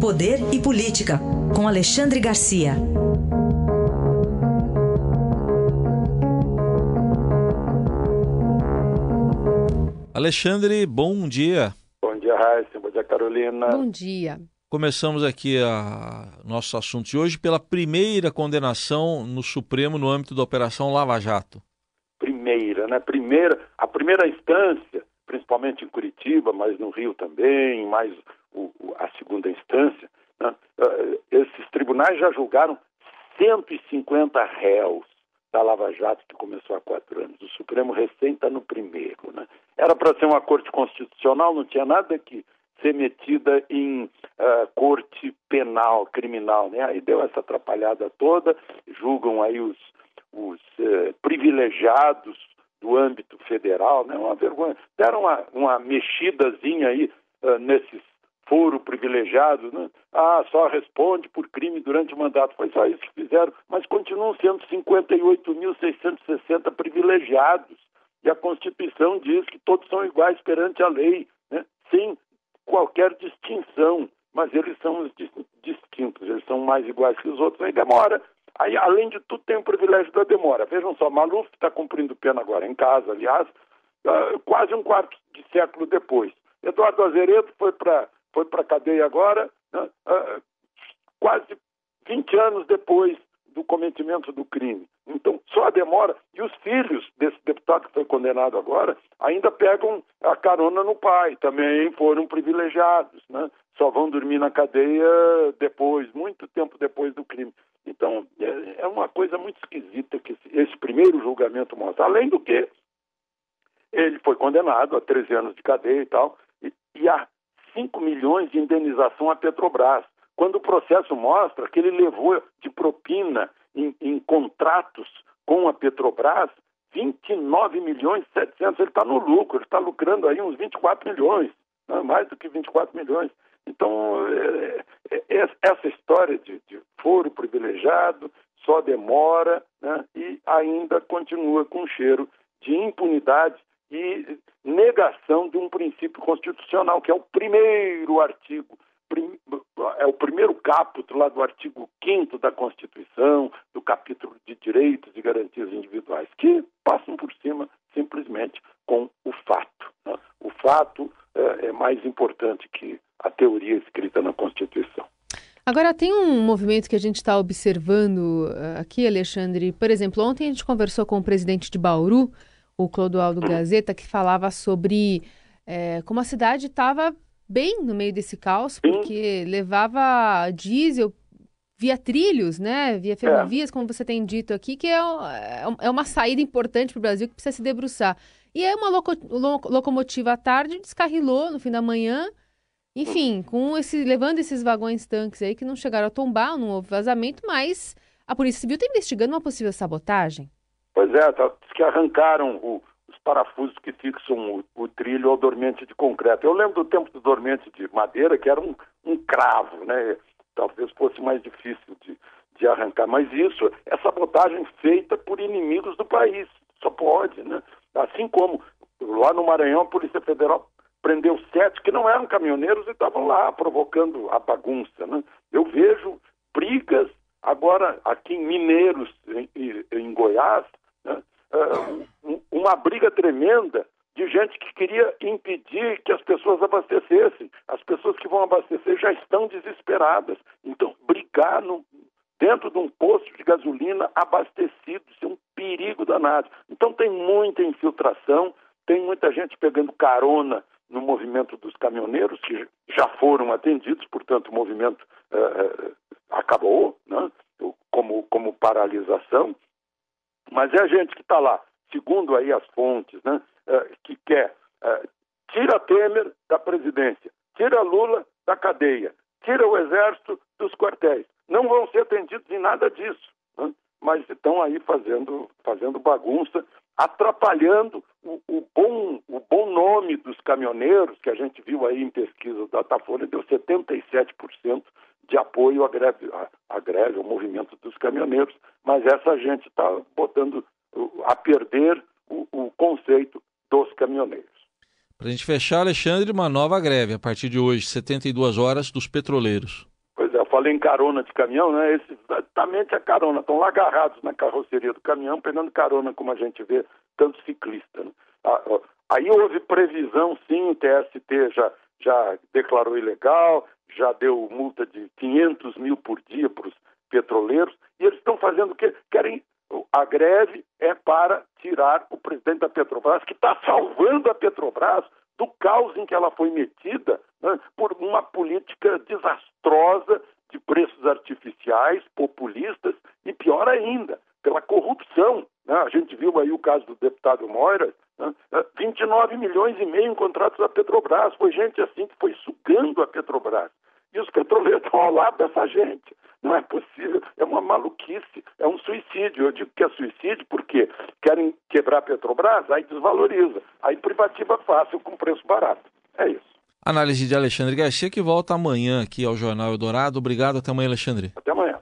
Poder e Política, com Alexandre Garcia. Alexandre, bom dia. Bom dia, Raíssa. Bom dia, Carolina. Bom dia. Começamos aqui a nosso assunto de hoje pela primeira condenação no Supremo no âmbito da Operação Lava Jato. Primeira, né? Primeira, a primeira instância, principalmente em Curitiba, mas no Rio também, mais o, a segunda instância, né? uh, esses tribunais já julgaram 150 réus da Lava Jato, que começou há quatro anos. O Supremo recém está no primeiro. Né? Era para ser uma corte constitucional, não tinha nada que ser metida em uh, corte penal, criminal. Né? Aí deu essa atrapalhada toda, julgam aí os, os uh, privilegiados do âmbito federal, né? uma vergonha. Deram uma, uma mexidazinha aí uh, nesses foro privilegiados, né? ah, só responde por crime durante o mandato. Foi só isso que fizeram, mas continuam sendo 58.660 privilegiados. E a Constituição diz que todos são iguais perante a lei, né? sem qualquer distinção, mas eles são distintos, eles são mais iguais que os outros, aí demora. Aí, além de tudo, tem o privilégio da demora. Vejam só, Maluf está cumprindo pena agora em casa, aliás, uh, quase um quarto de século depois. Eduardo Azeredo foi para foi a cadeia agora, uh, uh, quase 20 anos depois do cometimento do crime. Então, só a demora. E os filhos desse deputado que foi condenado agora ainda pegam a carona no pai, também foram privilegiados, né? Só vão dormir na cadeia depois, muito tempo depois do crime. Então, é, é uma coisa muito esquisita que esse, primeiro julgamento mostra. Além do que, ele foi condenado a 13 anos de cadeia e tal, e, e há 5 milhões de indenização à Petrobras quando o processo mostra que ele levou de propina em, em contratos com a Petrobras 29 milhões e 700, ele está no lucro, ele está lucrando aí uns 24 milhões, né? mais do que 24 milhões. Então, é, é, é, essa história de, de, foro privilegiado só demora né? e ainda continua com cheiro de impunidade e negação de um princípio constitucional, que é o primeiro artigo é o primeiro capítulo lá do artigo 5 da Constituição, do capítulo de direitos e garantias individuais, que passam por cima simplesmente com o fato. Né? O fato é, é mais importante que a teoria escrita na Constituição. Agora, tem um movimento que a gente está observando uh, aqui, Alexandre. Por exemplo, ontem a gente conversou com o presidente de Bauru, o Clodoaldo Gazeta, que falava sobre é, como a cidade estava bem no meio desse caos, porque levava diesel via trilhos, né? Via ferrovias, é. como você tem dito aqui, que é, é, é uma saída importante para o Brasil que precisa se debruçar. E aí uma loco, locomotiva à tarde descarrilou no fim da manhã, enfim, com esse, levando esses vagões tanques aí que não chegaram a tombar, não houve vazamento, mas a Polícia Civil está investigando uma possível sabotagem. Pois é, tá, que arrancaram o, parafusos que fixam o, o, trilho ao dormente de concreto. Eu lembro do tempo do dormente de madeira, que era um, um cravo, né? Talvez fosse mais difícil de, de arrancar. Mas isso é sabotagem feita por inimigos do país. Só pode, né? Assim como lá no Maranhão, a Polícia Federal prendeu sete que não eram caminhoneiros e estavam lá provocando a bagunça, né? Eu vejo brigas agora aqui em Mineiros, em, em Goiás? Uh, uma briga tremenda de gente que queria impedir que as pessoas abastecessem. As pessoas que vão abastecer já estão desesperadas. Então, brigar no, dentro de um posto de gasolina abastecido, isso é um perigo danado. Então, tem muita infiltração, tem muita gente pegando carona no movimento dos caminhoneiros, que já foram atendidos, portanto, o movimento uh, acabou, né? como, como paralisação. Mas é a gente que está lá, segundo aí as fontes, né, uh, que quer uh, tira Temer da presidência, tira Lula da cadeia, tira o exército dos quartéis. Não vão ser atendidos em nada disso, né? mas estão aí fazendo, fazendo bagunça, atrapalhando o, o, bom, o bom nome dos caminhoneiros, que a gente viu aí em pesquisa da Datafolha, deu 77% de apoio à greve, à, à greve, ao movimento dos caminhoneiros, mas essa gente está botando a perder o, o conceito dos caminhoneiros. Para a gente fechar, Alexandre, uma nova greve a partir de hoje, 72 horas, dos petroleiros. falei em carona de caminhão, né? Esse, exatamente a carona. Estão lá agarrados na carroceria do caminhão, pegando carona, como a gente vê, tanto ciclista. Né? Ah, aí houve previsão, sim, o TST já, já declarou ilegal, já deu multa de 500 mil por dia para os petroleiros, fazendo o quê? Querem. A greve é para tirar o presidente da Petrobras, que está salvando a Petrobras do caos em que ela foi metida né, por uma política desastrosa de preços artificiais, populistas e, pior ainda, pela corrupção. Né? A gente viu aí o caso do deputado Moira, né? 29 milhões e meio em contratos da Petrobras. Foi gente assim que foi sugando a Petrobras. E os petroleiros estão ao lado dessa gente. Não é possível, é uma maluquice, é um suicídio. Eu digo que é suicídio porque querem quebrar a Petrobras, aí desvaloriza, aí privativa fácil com preço barato. É isso. Análise de Alexandre Garcia, que volta amanhã aqui ao Jornal Eldorado. Obrigado, até amanhã, Alexandre. Até amanhã.